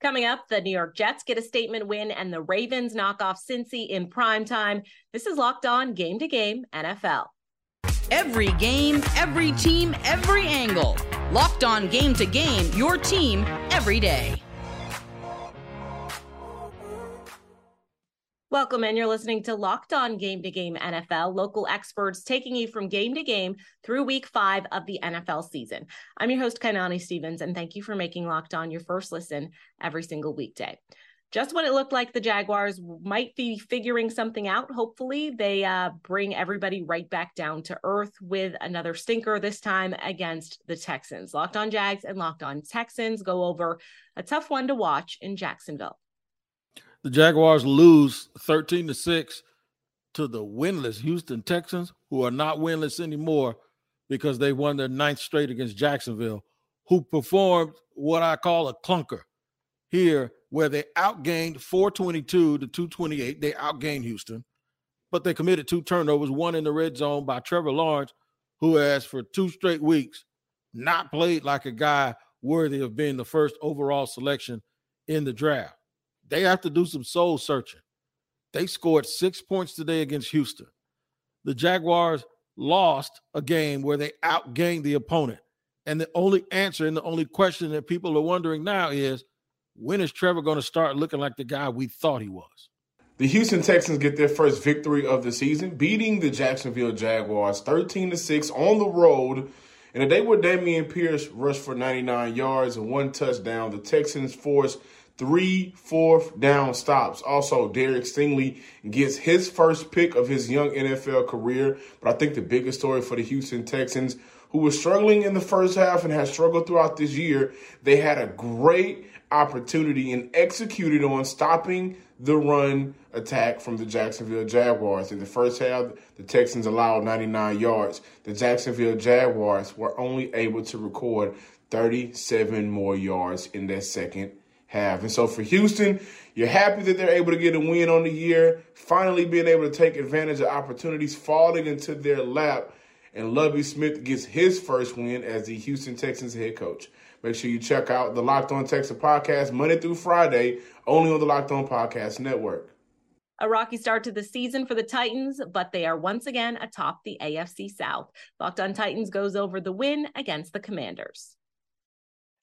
Coming up, the New York Jets get a statement win and the Ravens knock off Cincy in prime time. This is Locked On Game to Game NFL. Every game, every team, every angle. Locked On Game to Game, your team every day. Welcome and You're listening to Locked On Game to Game NFL, local experts taking you from game to game through week five of the NFL season. I'm your host, Kainani Stevens, and thank you for making Locked On your first listen every single weekday. Just when it looked like the Jaguars might be figuring something out, hopefully, they uh, bring everybody right back down to earth with another stinker, this time against the Texans. Locked on Jags and Locked on Texans go over a tough one to watch in Jacksonville the Jaguars lose 13 to 6 to the winless Houston Texans, who are not winless anymore because they won their ninth straight against Jacksonville, who performed what I call a clunker here, where they outgained 422 to 228. They outgained Houston, but they committed two turnovers, one in the red zone by Trevor Lawrence, who has for two straight weeks not played like a guy worthy of being the first overall selection in the draft they have to do some soul searching. They scored six points today against Houston. The Jaguars lost a game where they outgained the opponent. And the only answer and the only question that people are wondering now is when is Trevor going to start looking like the guy we thought he was? The Houston Texans get their first victory of the season, beating the Jacksonville Jaguars 13 to 6 on the road. In a day where Dameon Pierce rushed for 99 yards and one touchdown, the Texans forced three fourth down stops. Also, Derek Stingley gets his first pick of his young NFL career. But I think the biggest story for the Houston Texans, who were struggling in the first half and has struggled throughout this year, they had a great opportunity and executed on stopping the run attack from the Jacksonville Jaguars. In the first half, the Texans allowed 99 yards. The Jacksonville Jaguars were only able to record 37 more yards in that second half. And so for Houston, you're happy that they're able to get a win on the year, finally being able to take advantage of opportunities falling into their lap. And Lovie Smith gets his first win as the Houston Texans head coach. Make sure you check out the Locked On Texans podcast Monday through Friday, only on the Locked On Podcast Network. A rocky start to the season for the Titans, but they are once again atop the AFC South. Locked on Titans goes over the win against the Commanders.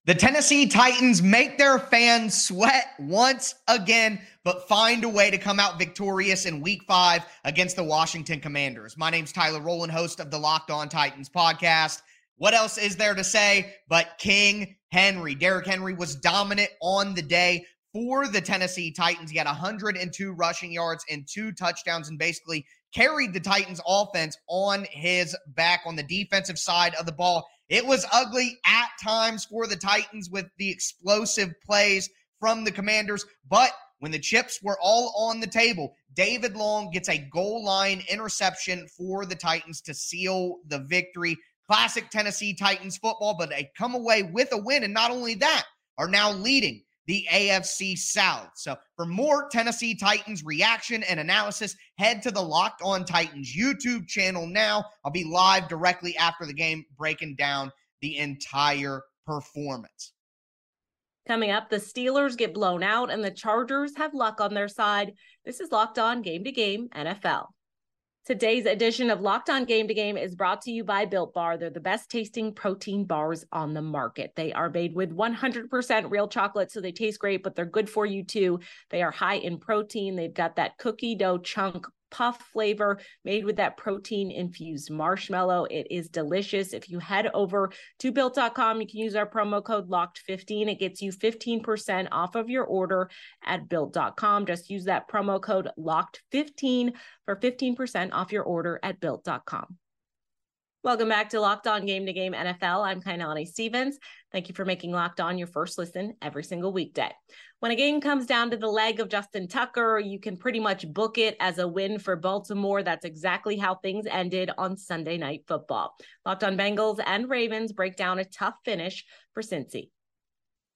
The Tennessee Titans make their fans sweat once again, but find a way to come out victorious in week five against the Washington Commanders. My name's Tyler Rowland, host of the Locked On Titans podcast. What else is there to say but King Henry? Derrick Henry was dominant on the day for the Tennessee Titans. He had 102 rushing yards and two touchdowns and basically carried the Titans offense on his back on the defensive side of the ball. It was ugly at times for the Titans with the explosive plays from the Commanders, but when the chips were all on the table, David Long gets a goal line interception for the Titans to seal the victory. Classic Tennessee Titans football, but they come away with a win. And not only that, are now leading the AFC South. So, for more Tennessee Titans reaction and analysis, head to the Locked On Titans YouTube channel now. I'll be live directly after the game, breaking down the entire performance. Coming up, the Steelers get blown out and the Chargers have luck on their side. This is Locked On Game to Game NFL. Today's edition of Locked On Game to Game is brought to you by Built Bar. They're the best tasting protein bars on the market. They are made with 100% real chocolate, so they taste great, but they're good for you too. They are high in protein. They've got that cookie dough chunk puff flavor made with that protein infused marshmallow. It is delicious. If you head over to built.com, you can use our promo code locked15. It gets you 15% off of your order at built.com. Just use that promo code locked15 for 15% off your order at built.com. Welcome back to Locked On Game to Game NFL. I'm Kainani Stevens. Thank you for making Locked On your first listen every single weekday. When a game comes down to the leg of Justin Tucker, you can pretty much book it as a win for Baltimore. That's exactly how things ended on Sunday Night Football. Locked On Bengals and Ravens break down a tough finish for Cincy.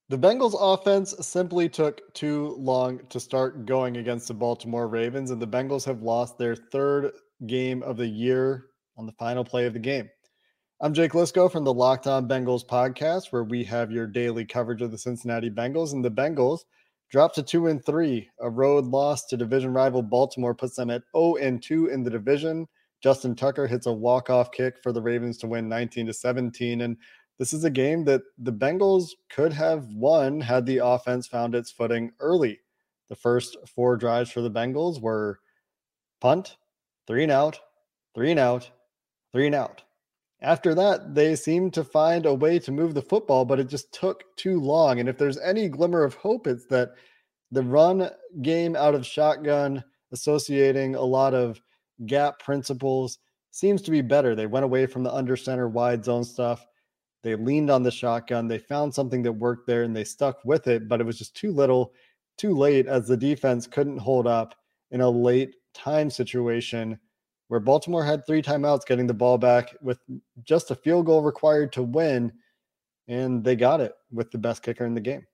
The Bengals offense simply took too long to start going against the Baltimore Ravens, and the Bengals have lost their third game of the year on the final play of the game. I'm Jake Liscow from the Locked On Bengals podcast, where we have your daily coverage of the Cincinnati Bengals. And the Bengals dropped to two and three. A road loss to division rival Baltimore puts them at 0 and 2 in the division. Justin Tucker hits a walk-off kick for the Ravens to win 19 to 17. And this is a game that the Bengals could have won had the offense found its footing early. The first four drives for the Bengals were punt, three and out, three and out, three and out after that, they seemed to find a way to move the football, but it just took too long. And if there's any glimmer of hope, it's that the run game out of shotgun, associating a lot of gap principles, seems to be better. They went away from the under center wide zone stuff. They leaned on the shotgun. They found something that worked there and they stuck with it, but it was just too little, too late as the defense couldn't hold up in a late time situation where Baltimore had three timeouts getting the ball back with just a field goal required to win. And they got it with the best kicker in the game.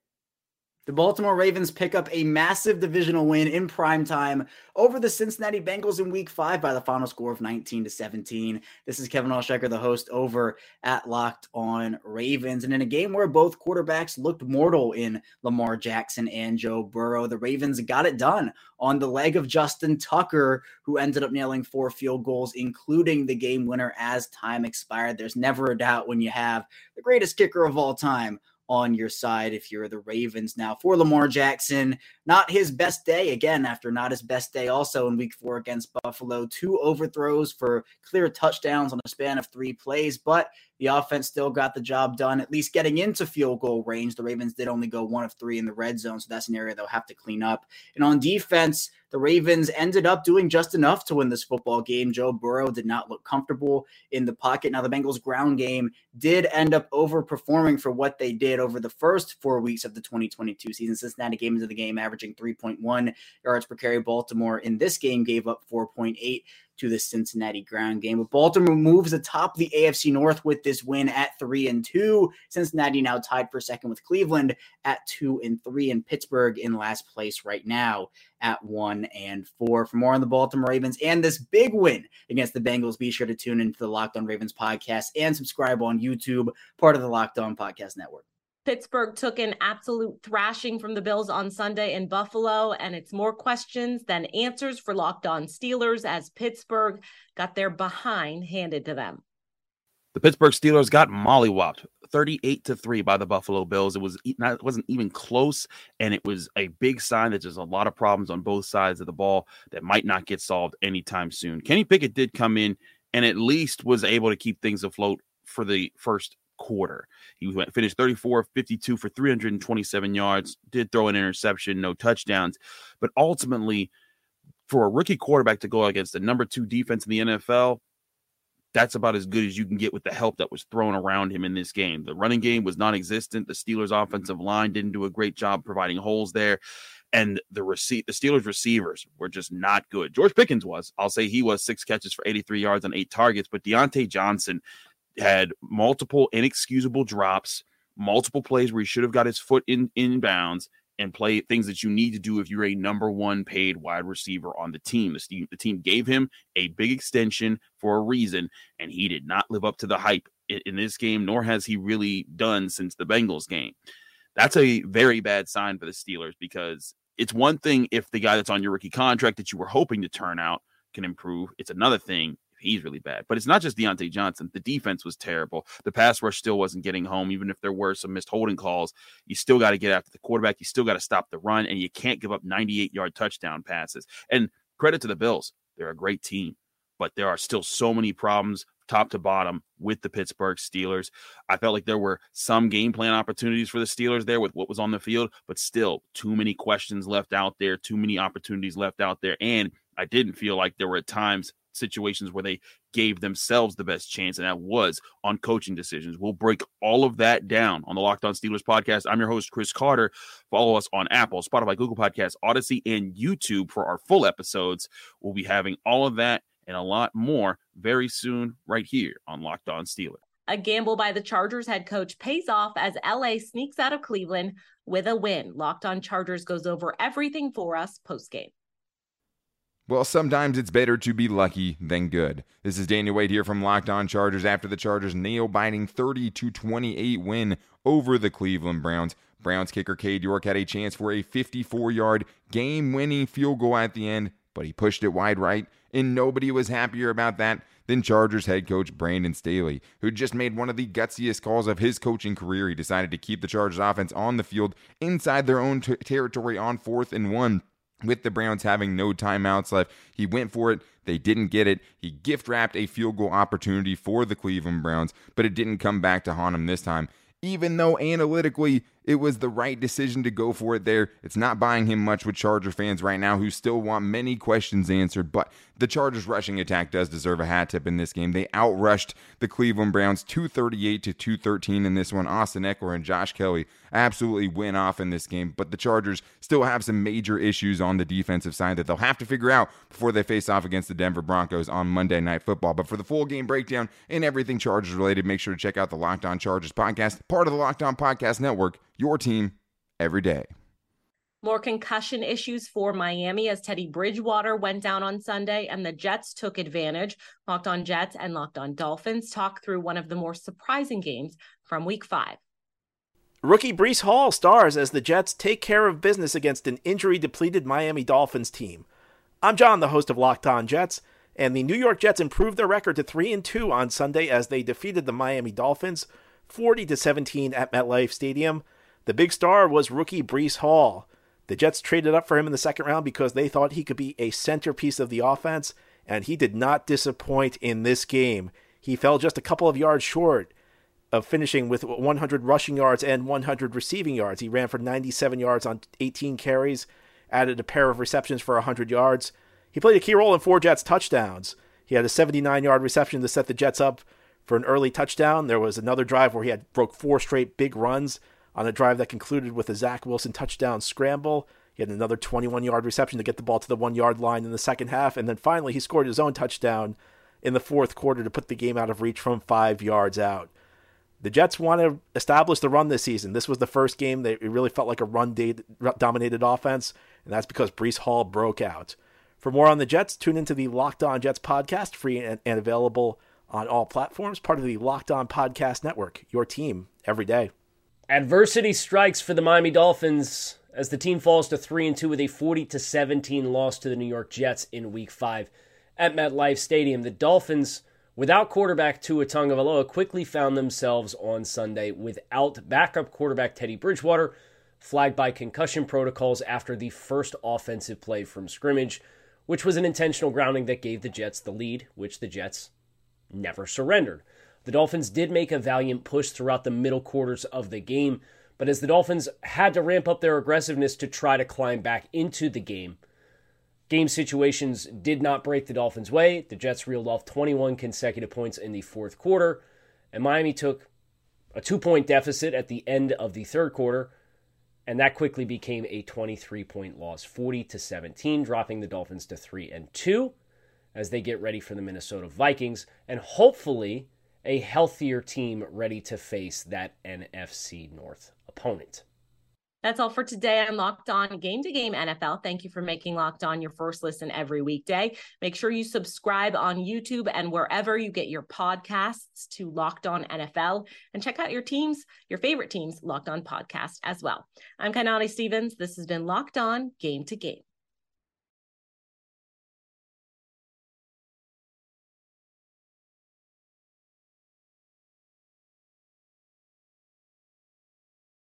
The Baltimore Ravens pick up a massive divisional win in prime time over the Cincinnati Bengals in week five by the final score of 19 to 17. This is Kevin Alshecker, the host over at Locked on Ravens. And in a game where both quarterbacks looked mortal in Lamar Jackson and Joe Burrow, the Ravens got it done on the leg of Justin Tucker, who ended up nailing four field goals, including the game winner as time expired. There's never a doubt when you have the greatest kicker of all time on your side if you're the Ravens. Now, for Lamar Jackson, not his best day again after not his best day also in week four against Buffalo. Two overthrows for clear touchdowns on a span of three plays, but the offense still got the job done, at least getting into field goal range. The Ravens did only go one of three in the red zone, so that's an area they'll have to clean up. And on defense, the Ravens ended up doing just enough to win this football game. Joe Burrow did not look comfortable in the pocket. Now, the Bengals' ground game did end up overperforming for what they did over the first four weeks of the 2022 season. Cincinnati came into the game averaging 3.1 yards per carry. Baltimore in this game gave up 4.8 to the Cincinnati ground game. But Baltimore moves atop the AFC North with this win at three and two. Cincinnati now tied for second with Cleveland at two and three, and Pittsburgh in last place right now at one and four. For more on the Baltimore Ravens and this big win against the Bengals, be sure to tune into the Locked On Ravens podcast and subscribe on YouTube, part of the Locked On Podcast Network. Pittsburgh took an absolute thrashing from the Bills on Sunday in Buffalo, and it's more questions than answers for locked on Steelers as Pittsburgh got their behind handed to them. The Pittsburgh Steelers got mollywopped 38 to 3 by the Buffalo Bills. It was not it wasn't even close and it was a big sign that there's a lot of problems on both sides of the ball that might not get solved anytime soon. Kenny Pickett did come in and at least was able to keep things afloat for the first quarter. He went finished 34 52 for 327 yards, did throw an interception, no touchdowns, but ultimately for a rookie quarterback to go against the number 2 defense in the NFL, that's about as good as you can get with the help that was thrown around him in this game. The running game was non-existent. The Steelers offensive line didn't do a great job providing holes there. And the receipt the Steelers receivers were just not good. George Pickens was. I'll say he was six catches for 83 yards on eight targets, but Diontae Johnson had multiple inexcusable drops, multiple plays where he should have got his foot in in bounds and play things that you need to do if you're a number one paid wide receiver on the team. The team, the team gave him a big extension for a reason, and he did not live up to the hype in, in this game, nor has he really done since the Bengals game. That's a very bad sign for the Steelers because it's one thing if the guy that's on your rookie contract that you were hoping to turn out can improve. It's another thing he's really bad. But it's not just Diontae Johnson. The defense was terrible. The pass rush still wasn't getting home, even if there were some missed holding calls. You still got to get after the quarterback. You still got to stop the run, and you can't give up 98 yard touchdown passes. And credit to the Bills. They're a great team, but there are still so many problems top to bottom with the Pittsburgh Steelers. I felt like there were some game plan opportunities for the Steelers there with what was on the field, but still too many questions left out there, too many opportunities left out there. And I didn't feel like there were at times situations where they gave themselves the best chance, and that was on coaching decisions. We'll break all of that down on the Locked On Steelers podcast. I'm your host, Chris Carter. Follow us on Apple, Spotify, Google Podcasts, Audacy, and YouTube for our full episodes. We'll be having all of that and a lot more very soon, right here on Locked On Steelers. A gamble by the Chargers head coach pays off as LA sneaks out of Cleveland with a win. Locked On Chargers goes over everything for us post game. Well, sometimes it's better to be lucky than good. This is Daniel Wade here from Locked On Chargers after the Chargers nail biting 30 to 28 win over the Cleveland Browns. Browns kicker Cade York had a chance for a 54 yard game winning field goal at the end, but he pushed it wide right, and nobody was happier about that than Chargers head coach Brandon Staley, who just made one of the gutsiest calls of his coaching career. He decided to keep the Chargers offense on the field inside their own t- territory on fourth and one with the Browns having no timeouts left. He went for it. They didn't get it. He gift wrapped a field goal opportunity for the Cleveland Browns, but it didn't come back to haunt him this time. Even though analytically it was the right decision to go for it there. It's not buying him much with Charger fans right now who still want many questions answered, but the Chargers rushing attack does deserve a hat tip in this game. They outrushed the Cleveland Browns 238 to 213 in this one. Austin Ekeler and Josh Kelley absolutely went off in this game, but the Chargers still have some major issues on the defensive side that they'll have to figure out before they face off against the Denver Broncos on Monday Night Football. But for the full game breakdown and everything Chargers related, make sure to check out the Locked On Chargers podcast, part of the Locked On Podcast Network your team every day. More concussion issues for Miami as Teddy Bridgewater went down on Sunday and the Jets took advantage. Locked on Jets and Locked on Dolphins talk through one of the more surprising games from week five. Rookie Breece Hall stars as the Jets take care of business against an injury depleted Miami Dolphins team. I'm John, the host of Locked On Jets, and the New York Jets improved their record to 3 and 2 on Sunday as they defeated the Miami Dolphins 40 to 17 at MetLife Stadium. The big star was rookie Breece Hall. The Jets traded up for him in the second round because they thought he could be a centerpiece of the offense, and he did not disappoint in this game. He fell just a couple of yards short of finishing with 100 rushing yards and 100 receiving yards. He ran for 97 yards on 18 carries, added a pair of receptions for 100 yards. He played a key role in four Jets touchdowns. He had a 79 yard reception to set the Jets up for an early touchdown. There was another drive where he had broke four straight big runs on a drive that concluded with a Zach Wilson touchdown scramble. He had another 21 yard reception to get the ball to the one yard line in the second half. And then finally, he scored his own touchdown in the fourth quarter to put the game out of reach from five yards out. The Jets want to establish the run this season. This was the first game that it really felt like a run dominated offense, and that's because Breece Hall broke out. For more on the Jets, tune into the Locked On Jets podcast, free and, and available on all platforms, part of the Locked On Podcast Network, your team every day. Adversity strikes for the Miami Dolphins as the team falls to 3 and 2 with a 40 to 17 loss to the New York Jets in week 5 at MetLife Stadium. The Dolphins without quarterback Tua Tagovailoa quickly found themselves on Sunday without backup quarterback Teddy Bridgewater flagged by concussion protocols after the first offensive play from scrimmage, which was an intentional grounding that gave the Jets the lead, which the Jets never surrendered. The Dolphins did make a valiant push throughout the middle quarters of the game, but as the Dolphins had to ramp up their aggressiveness to try to climb back into the game, game situations did not break the Dolphins' way. The Jets reeled off 21 consecutive points in the fourth quarter, and Miami took a two point deficit at the end of the third quarter, and that quickly became a 23 point loss, 40 to 17, dropping the Dolphins to 3 and 2 as they get ready for the Minnesota Vikings and hopefully a healthier team ready to face that NFC North opponent. That's all for today on Locked On Game to Game NFL. Thank you for making Locked On your first listen every weekday. Make sure you subscribe on YouTube and wherever you get your podcasts to Locked On NFL and check out your teams, your favorite teams, Locked On podcast as well. I'm Kainani Stevens. This has been Locked On Game to Game.